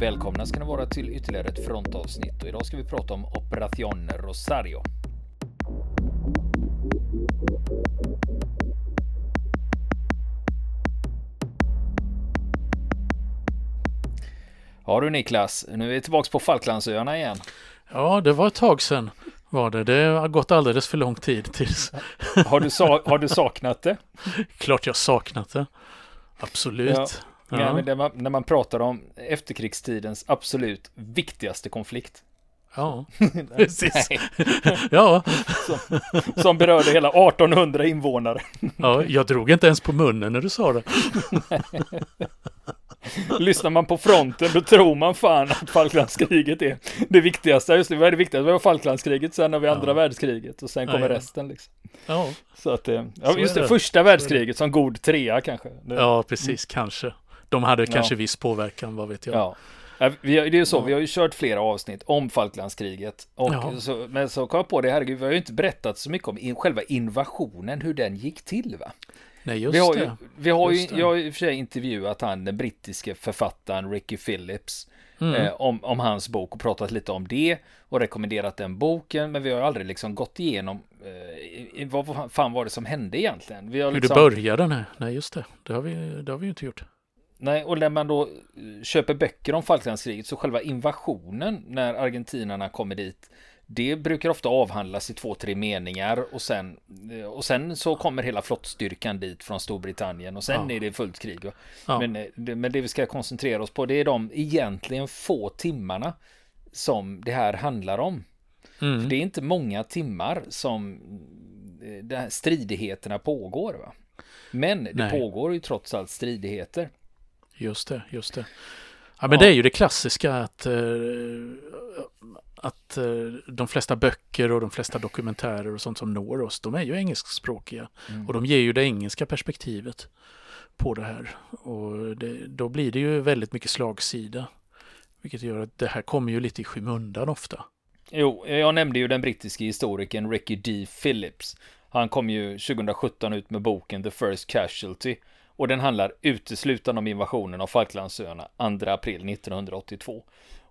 Välkomna ska ni vara till ytterligare ett frontavsnitt och idag ska vi prata om Operation Rosario. Ja du Niklas, nu är vi tillbaka på Falklandsöarna igen. Ja, det var ett tag sedan var det. Det har gått alldeles för lång tid tills... Har du, har du saknat det? Klart jag saknat det. Absolut. Ja. Ja. ja men man, när man pratar om efterkrigstidens absolut viktigaste konflikt. Ja, precis. ja. Som, som berörde hela 1800 invånare. ja, jag drog inte ens på munnen när du sa det. Lyssnar man på fronten då tror man fan att Falklandskriget är det viktigaste. Just det, vad är det viktigaste? Vi har Falklandskriget, sen har vi andra ja. världskriget och sen kommer ja, resten liksom. Ja. Så att, eh, ja, just det, första världskriget som god trea kanske. Ja, precis, mm. kanske. De hade kanske viss påverkan, vad vet jag. Ja. Vi har, det är ju så, vi har ju kört flera avsnitt om Falklandskriget. Och så, men så kom jag på det, herregud, vi har ju inte berättat så mycket om in, själva invasionen, hur den gick till va? Nej, just vi har det. Ju, vi har ju, jag har i och för sig intervjuat han, den brittiske författaren Ricky Phillips. Mm. Eh, om, om hans bok och pratat lite om det och rekommenderat den boken. Men vi har aldrig liksom gått igenom eh, vad fan var det som hände egentligen. Vi har Hur liksom... det började? Nej, nej just det. Det har, vi, det har vi ju inte gjort. Nej, och när man då eh, köper böcker om Falklandskriget så själva invasionen när argentinarna kommer dit det brukar ofta avhandlas i två, tre meningar och sen, eh, och sen så kommer hela flottstyrkan dit från Storbritannien och sen ja. är det fullt krig. Ja. Men, eh, men det vi ska koncentrera oss på det är de egentligen få timmarna som det här handlar om. Mm. För det är inte många timmar som stridigheterna pågår. Va? Men det Nej. pågår ju trots allt stridigheter. Just det, just det. Ja, men ja. det är ju det klassiska att, eh, att eh, de flesta böcker och de flesta dokumentärer och sånt som når oss, de är ju engelskspråkiga. Mm. Och de ger ju det engelska perspektivet på det här. Och det, då blir det ju väldigt mycket slagsida. Vilket gör att det här kommer ju lite i skymundan ofta. Jo, jag nämnde ju den brittiske historikern Ricky D. Phillips. Han kom ju 2017 ut med boken The First Casualty och den handlar uteslutande om invasionen av Falklandsöarna 2 april 1982.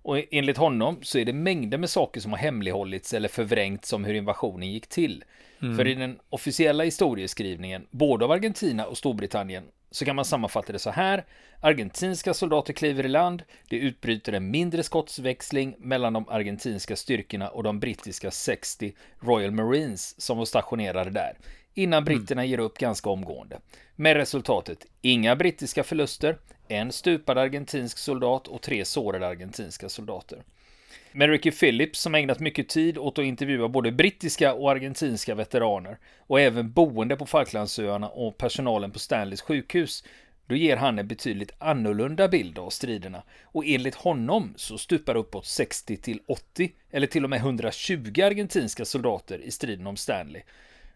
Och enligt honom så är det mängder med saker som har hemlighållits eller förvrängts om hur invasionen gick till. Mm. För i den officiella historieskrivningen, både av Argentina och Storbritannien, så kan man sammanfatta det så här. Argentinska soldater kliver i land. Det utbryter en mindre skottsväxling mellan de argentinska styrkorna och de brittiska 60 Royal Marines som var stationerade där innan mm. britterna mm. ger upp ganska omgående. Med resultatet inga brittiska förluster, en stupad argentinsk soldat och tre sårade argentinska soldater. Men Ricky Phillips, som ägnat mycket tid åt att intervjua både brittiska och argentinska veteraner och även boende på Falklandsöarna och personalen på Stanleys sjukhus, då ger han en betydligt annorlunda bild av striderna och enligt honom så stupar uppåt 60 till 80 eller till och med 120 argentinska soldater i striden om Stanley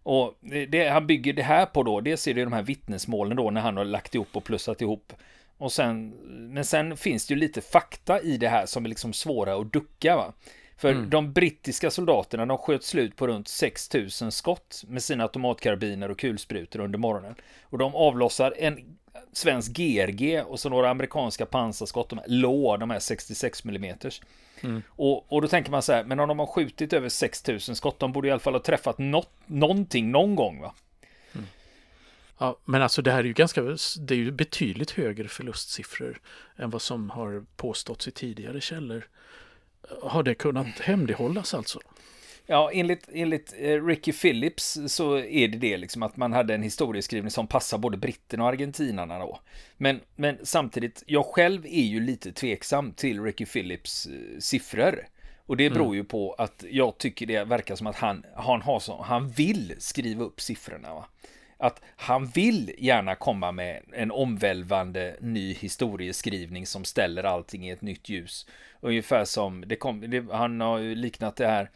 och det han bygger det här på då, dels är det de här vittnesmålen då när han har lagt ihop och plussat ihop. Och sen, men sen finns det ju lite fakta i det här som är liksom svåra att ducka va. För mm. de brittiska soldaterna, de sköt slut på runt 6000 skott med sina automatkarbiner och kulsprutor under morgonen. Och de avlossar en svensk GRG och så några amerikanska pansarskott, de här LÅ, de här 66 mm. Mm. Och, och då tänker man så här, men om de har skjutit över 6000 skott, de borde i alla fall ha träffat något, någonting någon gång va? Mm. Ja, men alltså det här är ju ganska, det är ju betydligt högre förlustsiffror än vad som har påståtts i tidigare källor. Har det kunnat hemlighållas alltså? Ja, enligt, enligt eh, Ricky Phillips så är det det liksom att man hade en historieskrivning som passar både britterna och argentinarna då. Men, men samtidigt, jag själv är ju lite tveksam till Ricky Phillips eh, siffror. Och det beror mm. ju på att jag tycker det verkar som att han, han, har så, han vill skriva upp siffrorna. Va? Att han vill gärna komma med en omvälvande ny historieskrivning som ställer allting i ett nytt ljus. Ungefär som, det kom, det, han har ju liknat det här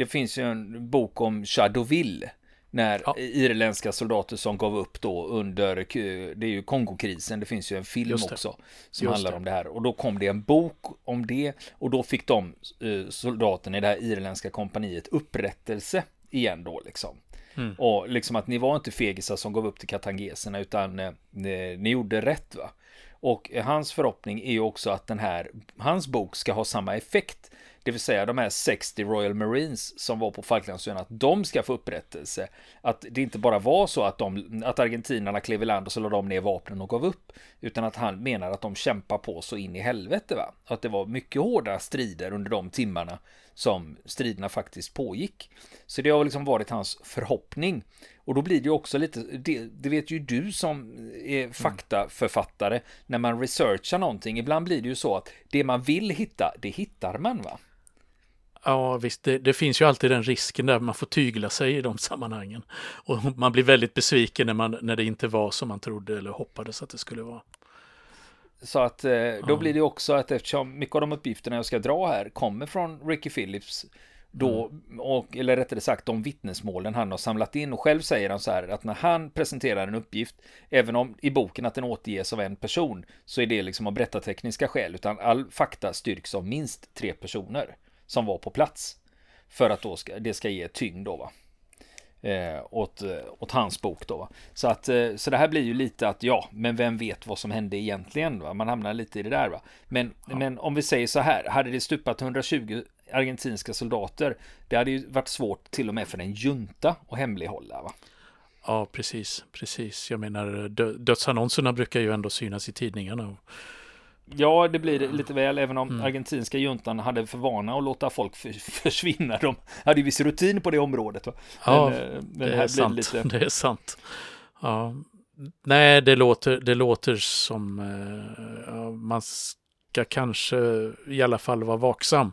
det finns ju en bok om Shadowville. När ja. irländska soldater som gav upp då under, det är ju Kongokrisen, det finns ju en film också som Just handlar det. om det här. Och då kom det en bok om det och då fick de eh, soldaterna i det här irländska kompaniet upprättelse igen då liksom. Mm. Och liksom att ni var inte fegisar som gav upp till katangeserna utan eh, ni, ni gjorde rätt va. Och hans förhoppning är ju också att den här, hans bok ska ha samma effekt det vill säga de här 60 Royal Marines som var på Falklandsöarna, att de ska få upprättelse. Att det inte bara var så att, de, att argentinarna klev i land och så lade de ner vapnen och gav upp, utan att han menar att de kämpar på så in i helvete. Va? Att det var mycket hårda strider under de timmarna som striderna faktiskt pågick. Så det har liksom varit hans förhoppning. Och då blir det ju också lite, det, det, vet ju du som är faktaförfattare, när man researchar någonting, ibland blir det ju så att det man vill hitta, det hittar man va? Ja visst, det, det, finns ju alltid den risken där man får tygla sig i de sammanhangen. Och man blir väldigt besviken när, man, när det inte var som man trodde eller hoppades att det skulle vara. Så att eh, då ja. blir det också att eftersom mycket av de uppgifterna jag ska dra här kommer från Ricky Phillips då, mm. och, eller rättare sagt de vittnesmålen han har samlat in och själv säger han så här att när han presenterar en uppgift, även om i boken att den återges av en person, så är det liksom av berättartekniska skäl, utan all fakta styrks av minst tre personer som var på plats. För att då ska, det ska ge tyngd då va. Eh, åt, eh, åt hans bok då. Va? Så att eh, så det här blir ju lite att ja, men vem vet vad som hände egentligen? Va? Man hamnar lite i det där va. Men, ja. men om vi säger så här, hade det stupat 120 argentinska soldater, det hade ju varit svårt till och med för en junta att hemlighålla va. Ja, precis, precis. Jag menar, dödsannonserna brukar ju ändå synas i tidningarna. Ja, det blir lite väl, även om mm. argentinska juntan hade för vana att låta folk försvinna. De hade ju viss rutin på det området. Va? Ja, men, eh, men det, här är sant. Lite... det är sant. Ja. Nej, det låter, det låter som eh, ja, man ska kanske i alla fall vara vaksam.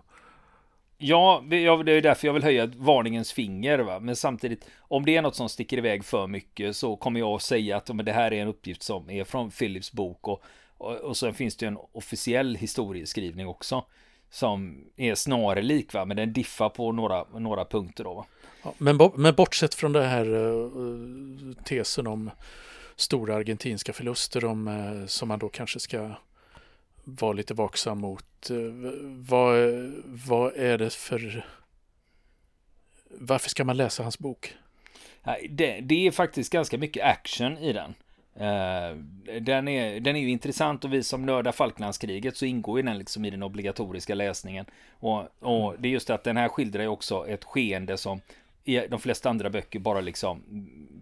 Ja, det är därför jag vill höja varningens finger. Va? Men samtidigt, om det är något som sticker iväg för mycket så kommer jag att säga att men det här är en uppgift som är från Philips bok och och, och sen finns det ju en officiell historieskrivning också. Som är snarlik va, men den diffar på några, några punkter då va. Ja, men, men bortsett från det här uh, tesen om stora argentinska förluster om, uh, som man då kanske ska vara lite vaksam mot. Uh, vad, vad är det för... Varför ska man läsa hans bok? Det, det är faktiskt ganska mycket action i den. Uh, den, är, den är ju intressant och vi som nördar Falklandskriget så ingår ju den liksom i den obligatoriska läsningen. Och, och det är just att den här skildrar ju också ett skeende som i de flesta andra böcker bara liksom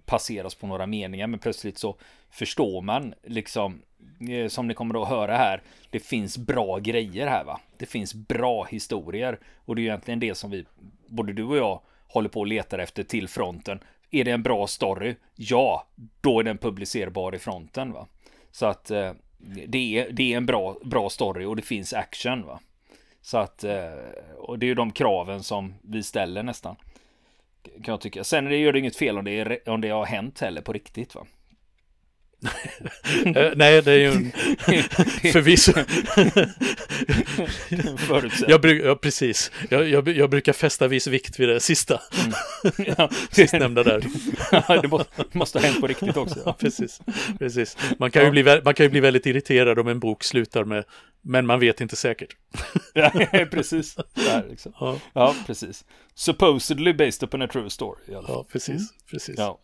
passeras på några meningar men plötsligt så förstår man liksom eh, som ni kommer att höra här det finns bra grejer här va? Det finns bra historier. Och det är egentligen det som vi både du och jag håller på och letar efter till fronten är det en bra story? Ja, då är den publicerbar i fronten. Va? Så att eh, det, är, det är en bra, bra story och det finns action. Va? Så att, eh, och det är ju de kraven som vi ställer nästan. Kan jag tycka. Sen det gör det inget fel om det, är, om det har hänt heller på riktigt. Va? Eh, nej, det är ju en förvisso. jag bruk, ja, precis. Jag, jag, jag, brukar fästa viss vikt vid det sista. Mm. Ja, Sistnämnda där. det måste, måste ha hänt på riktigt också. Ja, precis. precis. Man, kan ju bli, man kan ju bli väldigt irriterad om en bok slutar med men man vet inte säkert. ja, precis. Där, liksom. ja. ja, precis. Supposedly based upon a true story. Ja, precis. Mm. precis. Ja.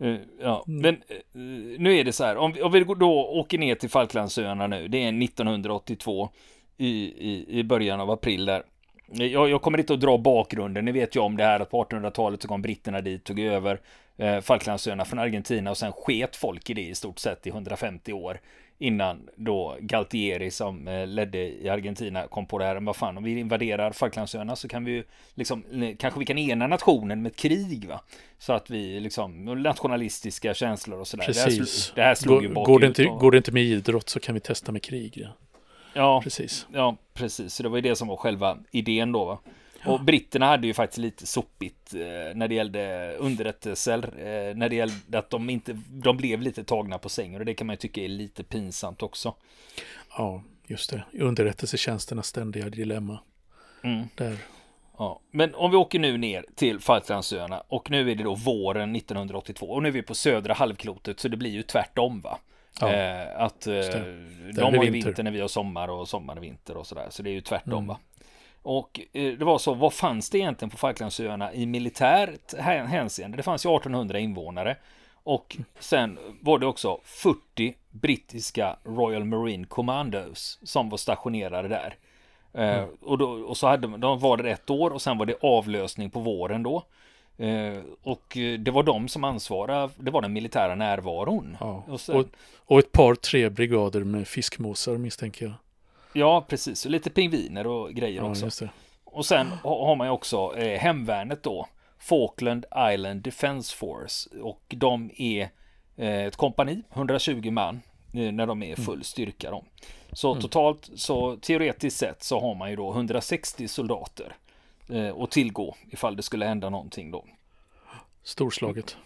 Uh, ja, mm. men uh, nu är det så här, om vi, om vi då åker ner till Falklandsöarna nu, det är 1982 i, i, i början av april där. Jag, jag, kommer inte att dra bakgrunden, ni vet ju om det här att på 1800-talet så kom britterna dit, tog över eh, Falklandsöarna från Argentina och sen sket folk i det i stort sett i 150 år innan då Galtieri som eh, ledde i Argentina kom på det här. Vad fan, om vi invaderar Falklandsöarna så kan vi ju liksom, kanske vi kan ena nationen med ett krig va? Så att vi liksom, nationalistiska känslor och sådär. Precis. Det här, slog går, ju går det, inte, och... går det inte med idrott så kan vi testa med krig. Ja, ja precis. Ja, precis. Så det var ju det som var själva idén då va? Och britterna hade ju faktiskt lite sopigt eh, när det gällde underrättelser. Eh, när det gällde att de inte, de blev lite tagna på sängen och det kan man ju tycka är lite pinsamt också. Ja, just det. Underrättelsetjänsternas ständiga dilemma. Mm. Där. Ja, men om vi åker nu ner till Falklandsöarna och nu är det då våren 1982 och nu är vi på södra halvklotet så det blir ju tvärtom va. Ja, eh, att eh, de har ju vinter när vi har sommar och sommar och vinter och sådär så det är ju tvärtom mm. va. Och eh, det var så, vad fanns det egentligen på Falklandsöarna i militärt hänseende? Det fanns ju 1800 invånare. Och sen var det också 40 brittiska Royal Marine Commandos som var stationerade där. Eh, mm. och, då, och så hade de var det ett år och sen var det avlösning på våren då. Eh, och det var de som ansvarade, det var den militära närvaron. Ja. Och, sen, och, och, ett par, tre brigader med fiskmåsar misstänker jag. Ja, precis. Och lite pingviner och grejer ja, också. Och sen har man ju också eh, hemvärnet då. Falkland Island Defense Force. Och de är eh, ett kompani, 120 man, eh, när de är mm. full styrka. Då. Så mm. totalt, så teoretiskt sett så har man ju då 160 soldater eh, att tillgå ifall det skulle hända någonting då. Storslaget.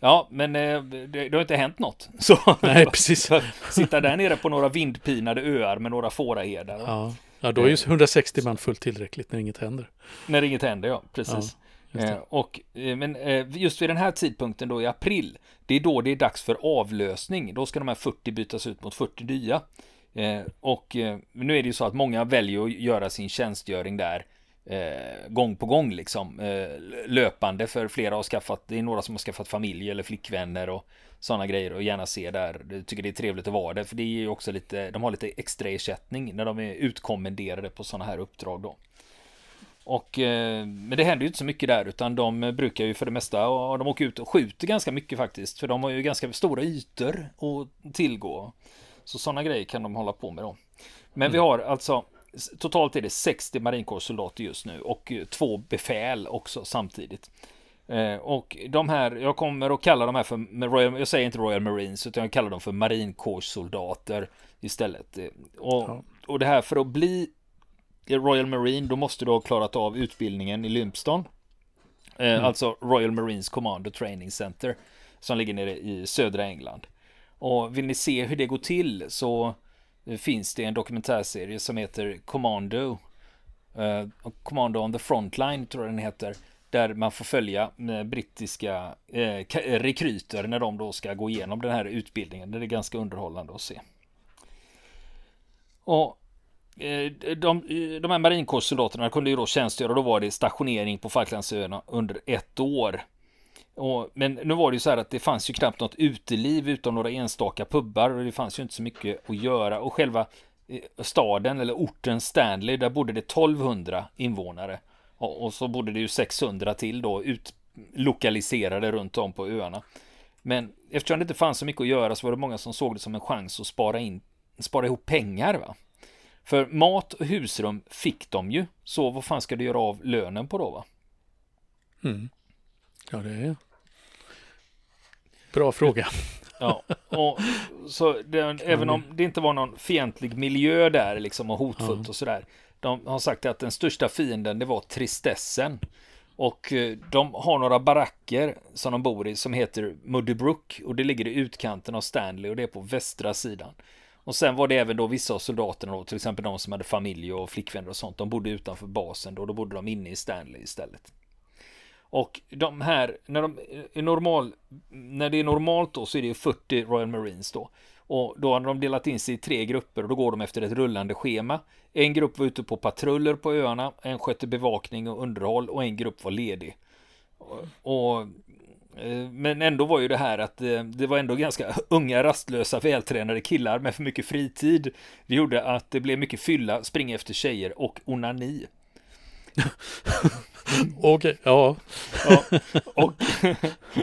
Ja, men eh, det, det, har inte hänt något. Så, Nej, precis. sitta där nere på några vindpinade öar med några fåraherdar. Ja. ja, då är ju 160 man fullt tillräckligt när inget händer. När inget händer, ja, precis. Ja, eh, och, eh, men just vid den här tidpunkten då i april, det är då det är dags för avlösning. Då ska de här 40 bytas ut mot 40 nya. Och nu är det ju så att många väljer att göra sin tjänstgöring där eh, gång på gång liksom eh, löpande för flera har skaffat, det är några som har skaffat familj eller flickvänner och sådana grejer och gärna se där. Jag tycker det är trevligt att vara det för det är ju också lite, de har lite extra ersättning när de är utkommenderade på sådana här uppdrag då. Och, eh, men det händer ju inte så mycket där utan de brukar ju för det mesta och de åker ut och skjuter ganska mycket faktiskt för de har ju ganska stora ytor att tillgå. Så sådana grejer kan de hålla på med då. Men mm. vi har alltså totalt är det 60 marinkårssoldater just nu och eh, två befäl också samtidigt. Eh, och de här, jag kommer att kalla de här för, Royal, jag säger inte Royal Marines utan jag kallar dem för marinkårssoldater istället. Eh, och, ja. och det här för att bli Royal Marine, då måste du ha klarat av utbildningen i Lympston. Mm. Alltså Royal Marines Commando Training Center som ligger nere i södra England. Och vill ni se hur det går till så finns det en dokumentärserie som heter Commando. Uh, Commando on the Frontline tror jag den heter. Där man får följa brittiska uh, rekryter när de då ska gå igenom den här utbildningen. Det är ganska underhållande att se. Och eh, de, de här marinkårssoldaterna kunde ju då tjänstgöra, då var det stationering på Falklandsöarna under ett år. Och, men nu var det ju så här att det fanns ju knappt något uteliv utom några enstaka pubbar och det fanns ju inte så mycket att göra. Och själva eh, staden eller orten Stanley, där bodde det 1200 invånare. Och, och så bodde det ju 600 till då utlokaliserade runt om på öarna. Men eftersom det inte fanns så mycket att göra så var det många som såg det som en chans att spara, in, spara ihop pengar. Va? För mat och husrum fick de ju, så vad fan ska du göra av lönen på då? va? Mm. Ja, det är bra fråga. Ja, och så det, även om det inte var någon fientlig miljö där liksom och hotfullt och sådär. De har sagt att den största fienden det var tristessen. Och eh, de har några baracker som de bor i som heter Muddy Brook och det ligger i utkanten av Stanley och det är på västra sidan. Och sen var det även då vissa av soldaterna då, till exempel de som hade familj och flickvänner och sånt. De bodde utanför basen då, då bodde de inne i Stanley istället. Och de här, när, de är normal, när det är normalt då så är det 40 Royal Marines då. Och då har de delat in sig i tre grupper och då går de efter ett rullande schema. En grupp var ute på patruller på öarna, en skötte bevakning och underhåll och en grupp var ledig. Och, och eh, men ändå var ju det här att eh, det var ändå ganska unga, rastlösa, vältränade killar med för mycket fritid. Det gjorde att det blev mycket fylla, springa efter tjejer och onani. Okej, ja. ja. Och,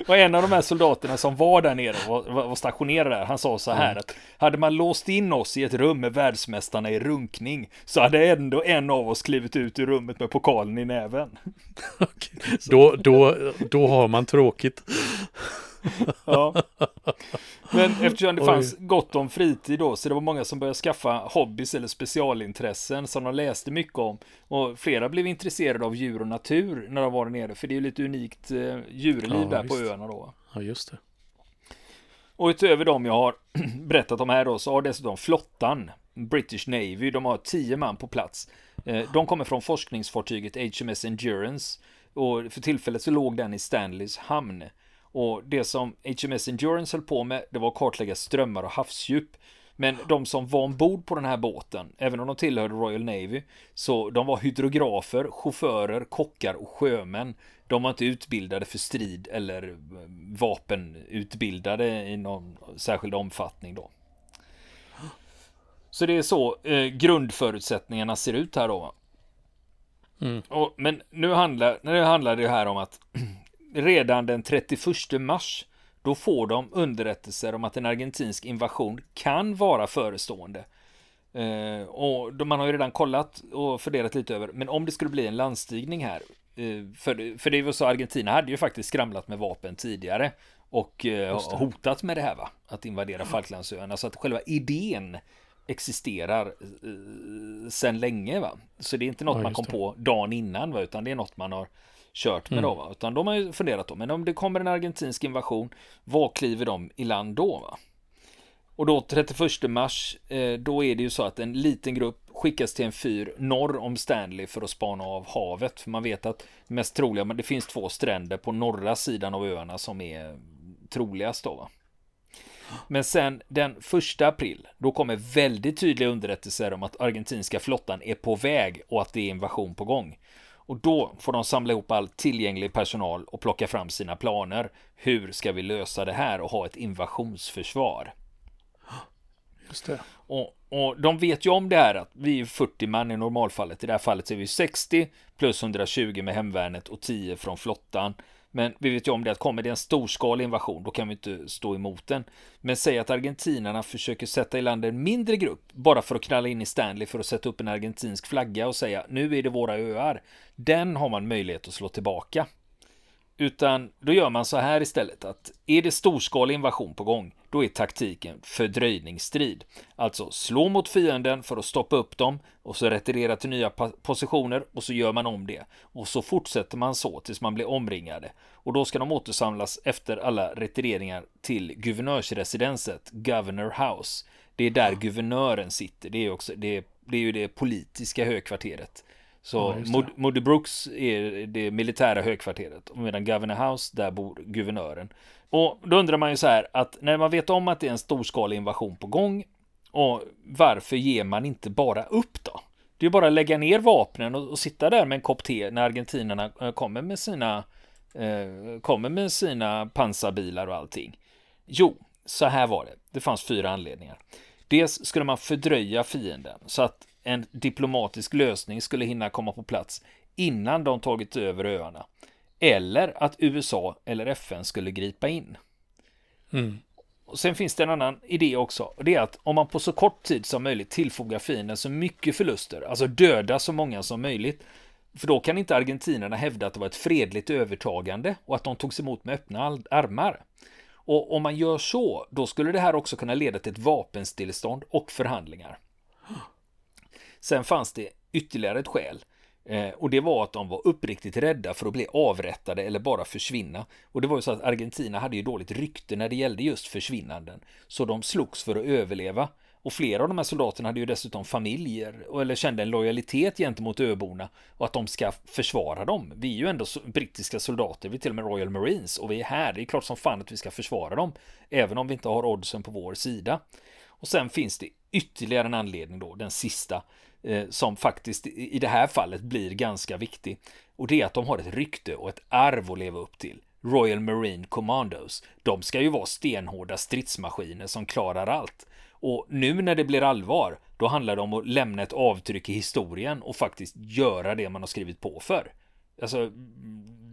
och, en av de här soldaterna som var där nere var, var stationerad där, han sa så här mm. att hade man låst in oss i ett rum med världsmästarna i runkning så hade ändå en av oss klivit ut ur rummet med pokalen i näven. Okay. Då, då, då har man tråkigt. ja. Men eftersom det fanns gott om fritid då, så det var många som började skaffa hobbys eller specialintressen som de läste mycket om. Och flera blev intresserade av djur och natur när de var där nere, för det är ju lite unikt eh, djurliv ja, där visst. på öarna då. Ja, just det. Och utöver dem jag har berättat om här då, så har dessutom flottan, British Navy, de har tio man på plats. Eh, de kommer från forskningsfartyget HMS Endurance och för tillfället så låg den i Stanleys hamn. Och det som HMS Endurance höll på med, det var att kartlägga strömmar och havsdjup. Men de som var ombord på den här båten, även om de tillhörde Royal Navy, så de var hydrografer, chaufförer, kockar och sjömän. De var inte utbildade för strid eller vapenutbildade i någon särskild omfattning då. Så det är så eh, grundförutsättningarna ser ut här då. Mm. Och, men nu handlar, nu handlar det här om att redan den 31 mars då får de underrättelser om att en argentinsk invasion kan vara förestående. Eh, och man har ju redan kollat och funderat lite över, men om det skulle bli en landstigning här, eh, för, för det var så Argentina hade ju faktiskt skramlat med vapen tidigare och eh, hotat med det här va, att invadera Falklandsöarna, så att själva idén existerar eh, sedan länge va. Så det är inte något ja, man kom det. på dagen innan va, utan det är något man har kört med mm. då va. Utan de har ju funderat då, men om det kommer en argentinsk invasion, vad kliver de i land då va? Och då 31 mars, eh, då är det ju så att en liten grupp skickas till en fyr norr om Stanley för att spana av havet. För man vet att mest troliga, men det finns två stränder på norra sidan av öarna som är troligast då va. Men sen den första april, då kommer väldigt tydliga underrättelser om att argentinska flottan är på väg och att det är invasion på gång. Och då får de samla ihop all tillgänglig personal och plocka fram sina planer. Hur ska vi lösa det här och ha ett invasionsförsvar? Just det. Och, och de vet ju om det här att vi är 40 man i normalfallet. I det här fallet är vi 60 plus 120 med hemvärnet och 10 från flottan. Men vi vet ju om det att kommer det en storskalig invasion, då kan vi inte stå emot den. Men säg att argentinarna försöker sätta i land en mindre grupp bara för att knalla in i Stanley för att sätta upp en argentinsk flagga och säga nu är det våra öar. Den har man möjlighet att slå tillbaka. Utan då gör man så här istället att är det storskalig invasion på gång, då är taktiken fördröjningsstrid. Alltså slå mot fienden för att stoppa upp dem och så retirera till nya positioner och så gör man om det. Och så fortsätter man så tills man blir omringade. Och då ska de återsamlas efter alla retireringar till guvernörsresidenset, Governor House. Det är där guvernören sitter. Det är, också, det är, det är ju det politiska högkvarteret. Så ja, Moody Brooks är det militära högkvarteret och medan Governor House, där bor guvernören. Och då undrar man ju så här att när man vet om att det är en storskalig invasion på gång och varför ger man inte bara upp då? Det är bara att lägga ner vapnen och, och sitta där med en kopp te när argentinarna eh, kommer med sina eh, kommer med sina pansarbilar och allting. Jo, så här var det. Det fanns fyra anledningar. Dels skulle man fördröja fienden så att en diplomatisk lösning skulle hinna komma på plats innan de tagit över öarna. Eller att USA eller FN skulle gripa in. Mm. Och sen finns det en annan idé också. Och det är att om man på så kort tid som möjligt tillfogar fienden så mycket förluster, alltså döda så många som möjligt. För då kan inte argentinarna hävda att det var ett fredligt övertagande och att de togs emot med öppna armar. Och om man gör så, då skulle det här också kunna leda till ett vapenstillestånd och förhandlingar. Sen fanns det ytterligare ett skäl. Eh, och det var att de var uppriktigt rädda för att bli avrättade eller bara försvinna. Och det var ju så att Argentina hade ju dåligt rykte när det gällde just försvinnanden. Så de slogs för att överleva. Och flera av de här soldaterna hade ju dessutom familjer eller kände en lojalitet gentemot öborna och att de ska försvara dem. Vi är ju ändå brittiska soldater, vi är till och med Royal Marines och vi är här. Det är klart som fan att vi ska försvara dem, även om vi inte har oddsen på vår sida. Och sen finns det ytterligare en anledning då, den sista, eh, som faktiskt i det här fallet blir ganska viktig. Och det är att de har ett rykte och ett arv att leva upp till. Royal Marine Commandos. De ska ju vara stenhårda stridsmaskiner som klarar allt. Och nu när det blir allvar, då handlar det om att lämna ett avtryck i historien och faktiskt göra det man har skrivit på för. Alltså,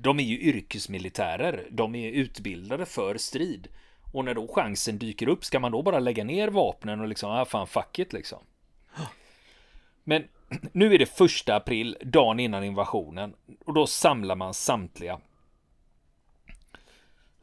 de är ju yrkesmilitärer. De är utbildade för strid. Och när då chansen dyker upp, ska man då bara lägga ner vapnen och liksom, ah fan fuck it liksom. Men nu är det första april, dagen innan invasionen. Och då samlar man samtliga.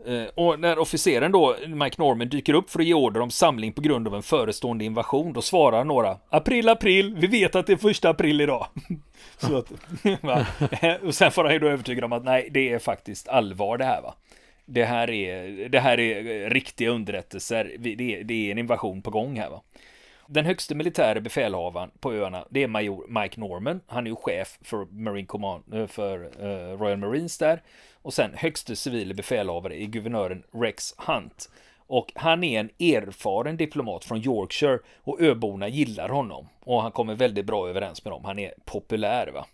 Eh, och när officeren då, Mike Norman, dyker upp för att ge order om samling på grund av en förestående invasion, då svarar några April, april, vi vet att det är första april idag. Så att, och sen får han ju då övertyga dem att nej, det är faktiskt allvar det här va. Det här är, det här är eh, riktiga underrättelser, det är, det är en invasion på gång här va. Den högste militära befälhavaren på öarna, det är major Mike Norman. Han är ju chef för Marine Command, eh, för eh, Royal Marines där. Och sen högste civile befälhavare är guvernören Rex Hunt. Och han är en erfaren diplomat från Yorkshire och öborna gillar honom. Och han kommer väldigt bra överens med dem. Han är populär va.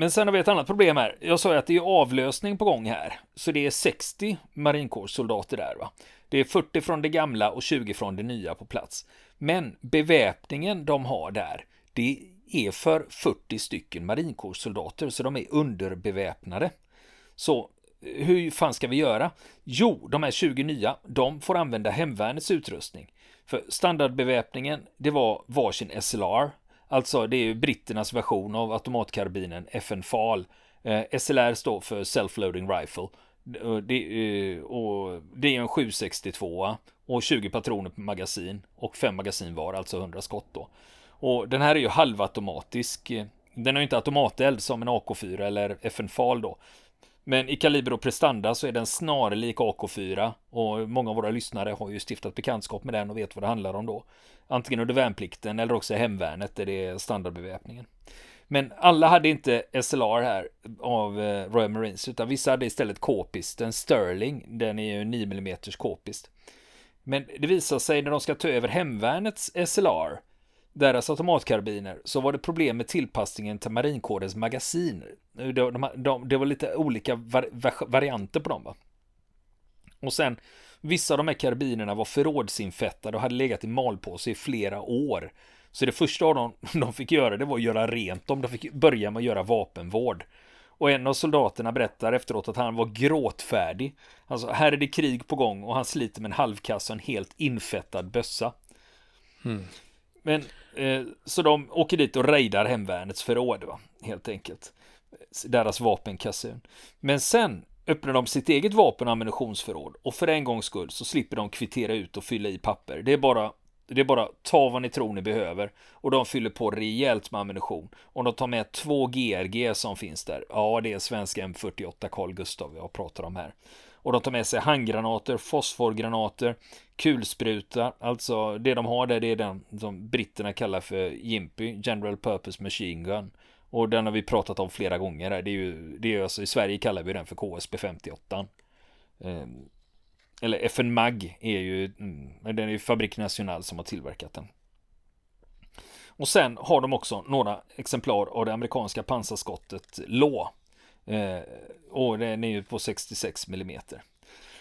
Men sen har vi ett annat problem här. Jag sa ju att det är avlösning på gång här. Så det är 60 marinkårssoldater där va. Det är 40 från det gamla och 20 från det nya på plats. Men beväpningen de har där, det är för 40 stycken marinkårssoldater, så de är underbeväpnade. Så eh, hur fan ska vi göra? Jo, de här 20 nya, de får använda hemvärnets utrustning. För standardbeväpningen, det var varsin SLR. Alltså, det är ju britternas version av automatkarbinen FN FAL. Eh, SLR står för Self-Loading Rifle. Eh, det, eh, och det är en 762 och 20 patroner per magasin och 5 magasin var, alltså 100 skott då. Och den här är ju halvautomatisk. Eh, den har ju inte automateld som en AK4 eller FN FAL då. Men i kaliber och prestanda så är den snarlik AK4 och många av våra lyssnare har ju stiftat bekantskap med den och vet vad det handlar om då. Antingen under värnplikten eller också hemvärnet där det är standardbeväpningen. Men alla hade inte SLR här av eh, Royal Marines utan vissa hade istället K-pist, en Sterling, den är ju 9 mm K-pist. Men det visar sig när de ska ta över hemvärnets SLR deras automatkarbiner så var det problem med tillpassningen till marinkårens magasin. De, de, de, det var lite olika var, varianter på dem. Va? Och sen vissa av de här karbinerna var förrådsinfettade och hade legat i malpåse i flera år. Så det första av dem de fick göra det var att göra rent dem. De fick börja med att göra vapenvård. Och en av soldaterna berättar efteråt att han var gråtfärdig. Alltså här är det krig på gång och han sliter med en halvkasse och en helt infettad bössa. Mm. Men eh, så de åker dit och raidar hemvärnets förråd, va? helt enkelt. Deras vapenkassun. Men sen öppnar de sitt eget vapen och ammunitionsförråd och för en gångs skull så slipper de kvittera ut och fylla i papper. Det är bara det är bara ta vad ni tror ni behöver och de fyller på rejält med ammunition. Och de tar med två GRG som finns där. Ja, det är svenska M48 Carl Gustav jag pratar om här. Och de tar med sig handgranater, fosforgranater, kulspruta, alltså det de har där det är den som britterna kallar för Jimpy, General Purpose Machine Gun. Och den har vi pratat om flera gånger här. Det är ju, det är alltså i Sverige kallar vi den för KSP 58. Ehm, eller FN Mag är ju, mm, den är ju Fabrik National som har tillverkat den. Och sen har de också några exemplar av det amerikanska pansarskottet Law. Eh, och den är ju på 66 mm.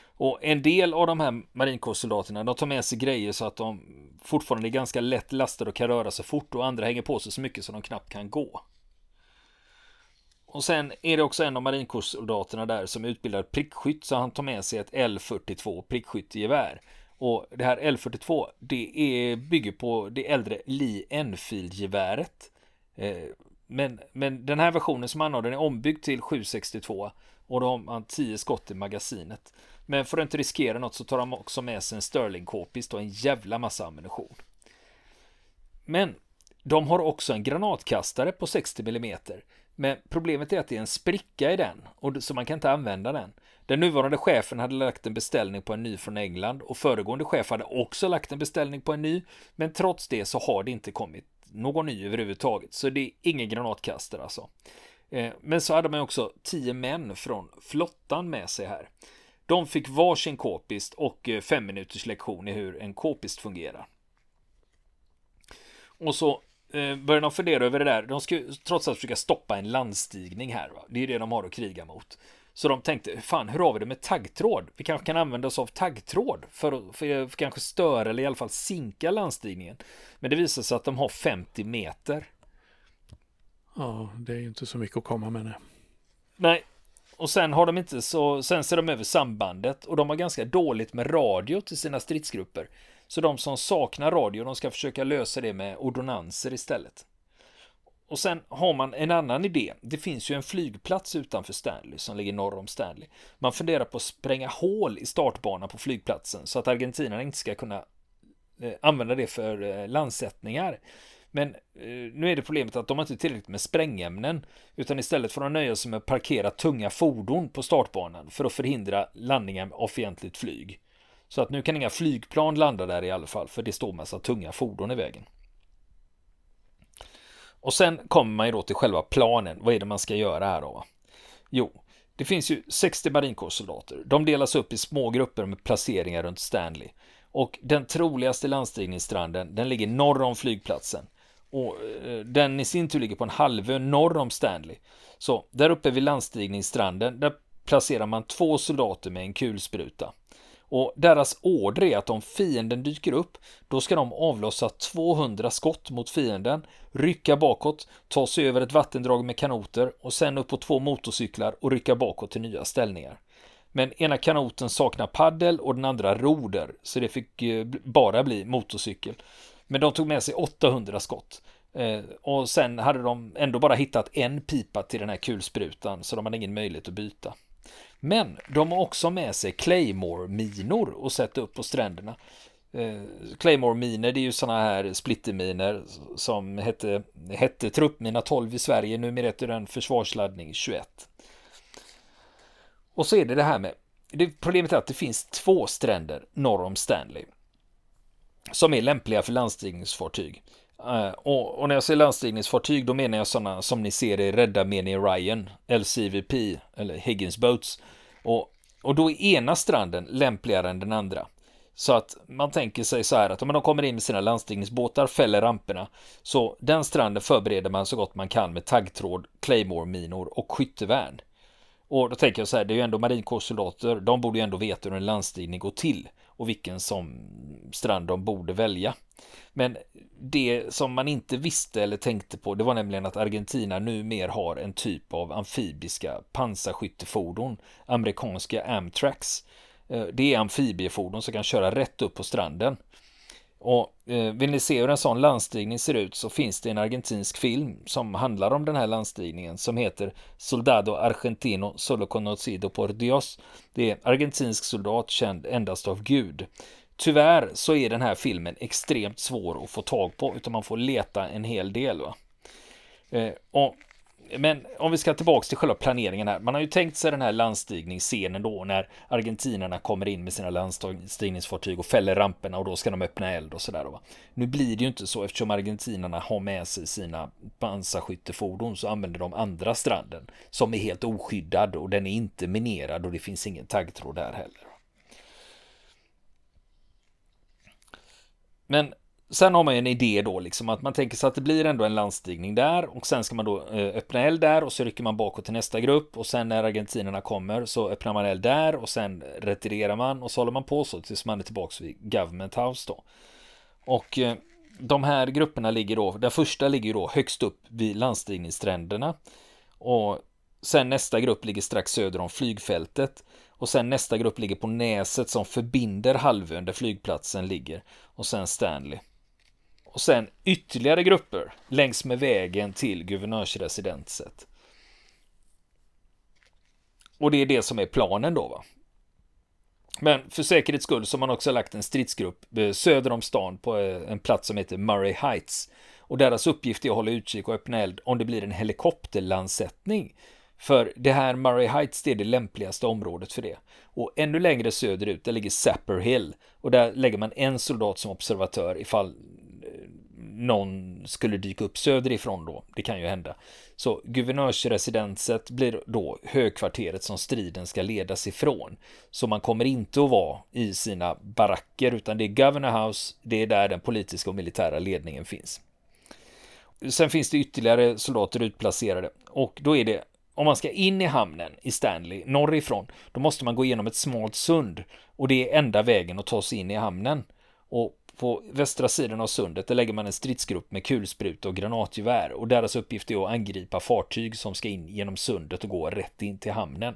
Och en del av de här marinkårssoldaterna, de tar med sig grejer så att de fortfarande är ganska lätt lastade och kan röra sig fort och andra hänger på sig så mycket så de knappt kan gå. Och sen är det också en av marinkårssoldaterna där som är utbildad prickskytt så han tar med sig ett L42 prickskyttegevär. Och det här L42 det är, bygger på det äldre Lee Enfield-geväret. Eh, men, men den här versionen som han har den är ombyggd till 762 och då har man 10 skott i magasinet. Men för att inte riskera något så tar de också med sig en Sterling K-pist och en jävla massa ammunition. Men de har också en granatkastare på 60 mm. Men problemet är att det är en spricka i den, och så man kan inte använda den. Den nuvarande chefen hade lagt en beställning på en ny från England och föregående chef hade också lagt en beställning på en ny, men trots det så har det inte kommit någon ny överhuvudtaget, så det är ingen granatkastare alltså. Eh, men så hade man också tio män från flottan med sig här. De fick varsin kopist och eh, fem minuters lektion i hur en kopist fungerar. Och så började börjar de fundera över det där. De ska trots allt försöka stoppa en landstigning här. Va? Det är det de har att kriga mot. Så de tänkte, fan hur har vi det med taggtråd? Vi kanske kan använda oss av taggtråd för att, för att kanske störa eller i alla fall sinka landstigningen. Men det visar sig att de har 50 meter. Ja, det är ju inte så mycket att komma med. Nej. nej, och sen har de inte så, sen ser de över sambandet och de har ganska dåligt med radio till sina stridsgrupper. Så de som saknar radio, de ska försöka lösa det med ordonanser istället. Och sen har man en annan idé. Det finns ju en flygplats utanför Stanley som ligger norr om Stanley. Man funderar på att spränga hål i startbanan på flygplatsen så att argentinarna inte ska kunna eh, använda det för eh, landsättningar. Men eh, nu är det problemet att de inte tillräckligt med sprängämnen utan istället får de nöja sig med att parkera tunga fordon på startbanan för att förhindra landningen av fientligt flyg. Så att nu kan inga flygplan landa där i alla fall för det står massa tunga fordon i vägen. Och sen kommer man ju då till själva planen. Vad är det man ska göra här då? Jo, det finns ju 60 marinkårssoldater. De delas upp i små grupper med placeringar runt Stanley. Och den troligaste landstigningsstranden, den ligger norr om flygplatsen. Och eh, den i sin tur ligger på en halvö norr om Stanley. Så där uppe vid landstigningsstranden, där placerar man två soldater med en kulspruta. Och deras order är att om fienden dyker upp, då ska de avlossa 200 skott mot fienden, rycka bakåt, ta sig över ett vattendrag med kanoter och sen upp på två motorcyklar och rycka bakåt till nya ställningar. Men ena kanoten saknar paddel och den andra roder, så det fick eh, bara bli motorcykel. Men de tog med sig 800 skott. Eh, och sen hade de ändå bara hittat en pipa till den här kulsprutan, så de hade ingen möjlighet att byta. Men de har också med sig Claymore-minor att sätta upp på stränderna. Eh, Claymore-miner, det är ju sådana här splitterminer som hette, hette truppmina 12 i Sverige, numera heter den försvarsladdning 21. Och så är det det här med, det, problemet är att det finns två stränder norr om Stanley som är lämpliga för landstigningsfartyg. Eh, och, och, när jag säger landstigningsfartyg då menar jag sådana som ni ser i Rädda Meni Ryan, LCVP eller Higgins Boats. Och, och då är ena stranden lämpligare än den andra. Så att man tänker sig så här att om de kommer in med sina landstigningsbåtar, fäller ramperna, så den stranden förbereder man så gott man kan med taggtråd, Claymore-minor och skyttevärn. Och då tänker jag så här, det är ju ändå marinkårssoldater, de borde ju ändå veta hur en landstigning går till och vilken som strand de borde välja. Men det som man inte visste eller tänkte på, det var nämligen att Argentina numera har en typ av amfibiska pansarskyttefordon, amerikanska Amtrax. Eh, det är amfibiefordon som kan köra rätt upp på stranden. Och eh, vill ni se hur en sån landstigning ser ut så finns det en argentinsk film som handlar om den här landstigningen som heter Soldado Argentino Solo Conocido por Dios. Det är argentinsk soldat känd endast av Gud. Tyvärr så är den här filmen extremt svår att få tag på utan man får leta en hel del. Va? Eh, och men om vi ska tillbaka till själva planeringen här. Man har ju tänkt sig den här landstigningsscenen då när argentinarna kommer in med sina landstigningsfartyg och fäller ramperna och då ska de öppna eld och sådär. Nu blir det ju inte så eftersom argentinarna har med sig sina pansarskyttefordon så använder de andra stranden som är helt oskyddad och den är inte minerad och det finns ingen taggtråd där heller. Men Sen har man ju en idé då, liksom att man tänker sig att det blir ändå en landstigning där och sen ska man då eh, öppna eld där och så rycker man bakåt till nästa grupp och sen när argentinerna kommer så öppnar man eld där och sen retirerar man och så håller man på så tills man är tillbaka vid Government House då. Och eh, de här grupperna ligger då, den första ligger då högst upp vid landstigningsstränderna och sen nästa grupp ligger strax söder om flygfältet. Och sen nästa grupp ligger på näset som förbinder halvön där flygplatsen ligger. Och sen Stanley och sen ytterligare grupper längs med vägen till guvernörsresidenset. Och det är det som är planen då va. Men för säkerhets skull så har man också lagt en stridsgrupp eh, söder om stan på eh, en plats som heter Murray Heights. Och deras uppgift är att hålla utkik och öppna eld om det blir en helikopterlandsättning. För det här Murray Heights är det lämpligaste området för det. Och ännu längre söderut där ligger Sapper Hill. Och där lägger man en soldat som observatör ifall någon skulle dyka upp söderifrån då. Det kan ju hända. Så guvernörsresidenset blir då högkvarteret som striden ska ledas ifrån. Så man kommer inte att vara i sina baracker utan det är Governor House, det är där den politiska och militära ledningen finns. Sen finns det ytterligare soldater utplacerade och då är det om man ska in i hamnen i Stanley norrifrån, då måste man gå igenom ett smalt sund och det är enda vägen att ta sig in i hamnen. Och på västra sidan av sundet där lägger man en stridsgrupp med kulspruta och granatgevär och deras uppgift är att angripa fartyg som ska in genom sundet och gå rätt in till hamnen.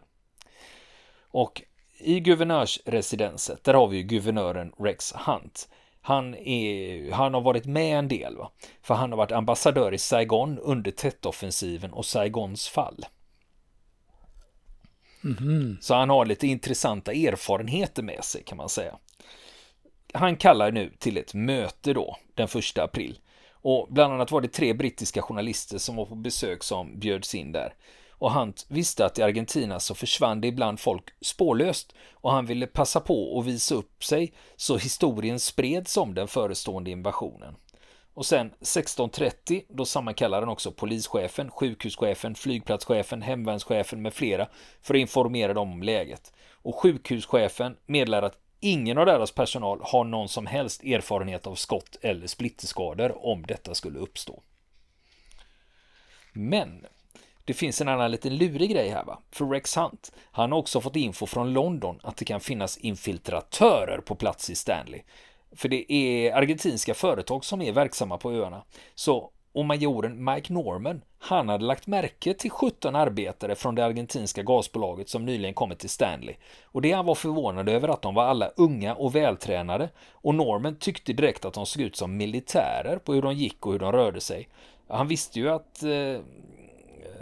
Och i guvernörsresidenset, där har vi ju guvernören Rex Hunt. Han, är, han har varit med en del, va? för han har varit ambassadör i Saigon under Tet-offensiven och Saigons fall. Mm -hmm. Så han har lite intressanta erfarenheter med sig kan man säga han kallar nu till ett möte då, den första april. Och bland annat var det tre brittiska journalister som var på besök som bjöds in där. Och han visste att i Argentina så försvann det ibland folk spårlöst och han ville passa på att visa upp sig så historien spreds om den förestående invasionen. Och sen 16.30 då sammankallar han också polischefen, sjukhuschefen, flygplatschefen, hemvärnschefen med flera för att informera dem om läget. Och sjukhuschefen meddelar att Ingen av deras personal har någon som helst erfarenhet av skott eller splitterskador om detta skulle uppstå. Men det finns en annan liten lurig grej här va. För Rex Hunt, han har också fått info från London att det kan finnas infiltratörer på plats i Stanley. För det är argentinska företag som är verksamma på öarna. Så och majoren Mike Norman, han hade lagt märke till 17 arbetare från det argentinska gasbolaget som nyligen kommit till Stanley. Och det han var förvånad över att de var alla unga och vältränade. Och Norman tyckte direkt att de såg ut som militärer på hur de gick och hur de rörde sig. Han visste ju att eh,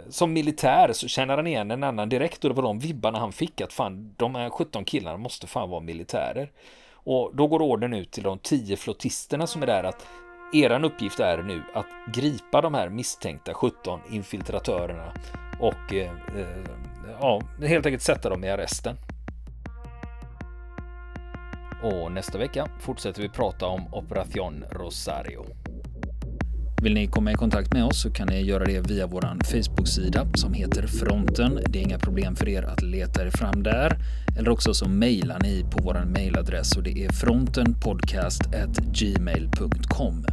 som militär så känner han igen en annan direkt och det var de vibbarna han fick att fan de här 17 killarna måste fan vara militärer. Och då går orden ut till de 10 flottisterna som är där att eran uppgift är nu att gripa de här misstänkta 17 infiltratörerna och eh, eh, ja, helt enkelt sätta dem i arresten. Och nästa vecka fortsätter vi prata om Operation Rosario. Vill ni komma i kontakt med oss så kan ni göra det via vår Facebook-sida som heter Fronten. Det är inga problem för er att leta er fram där. Eller också så mejlar ni på vår mejladress och det är frontenpodcast.gmail.com.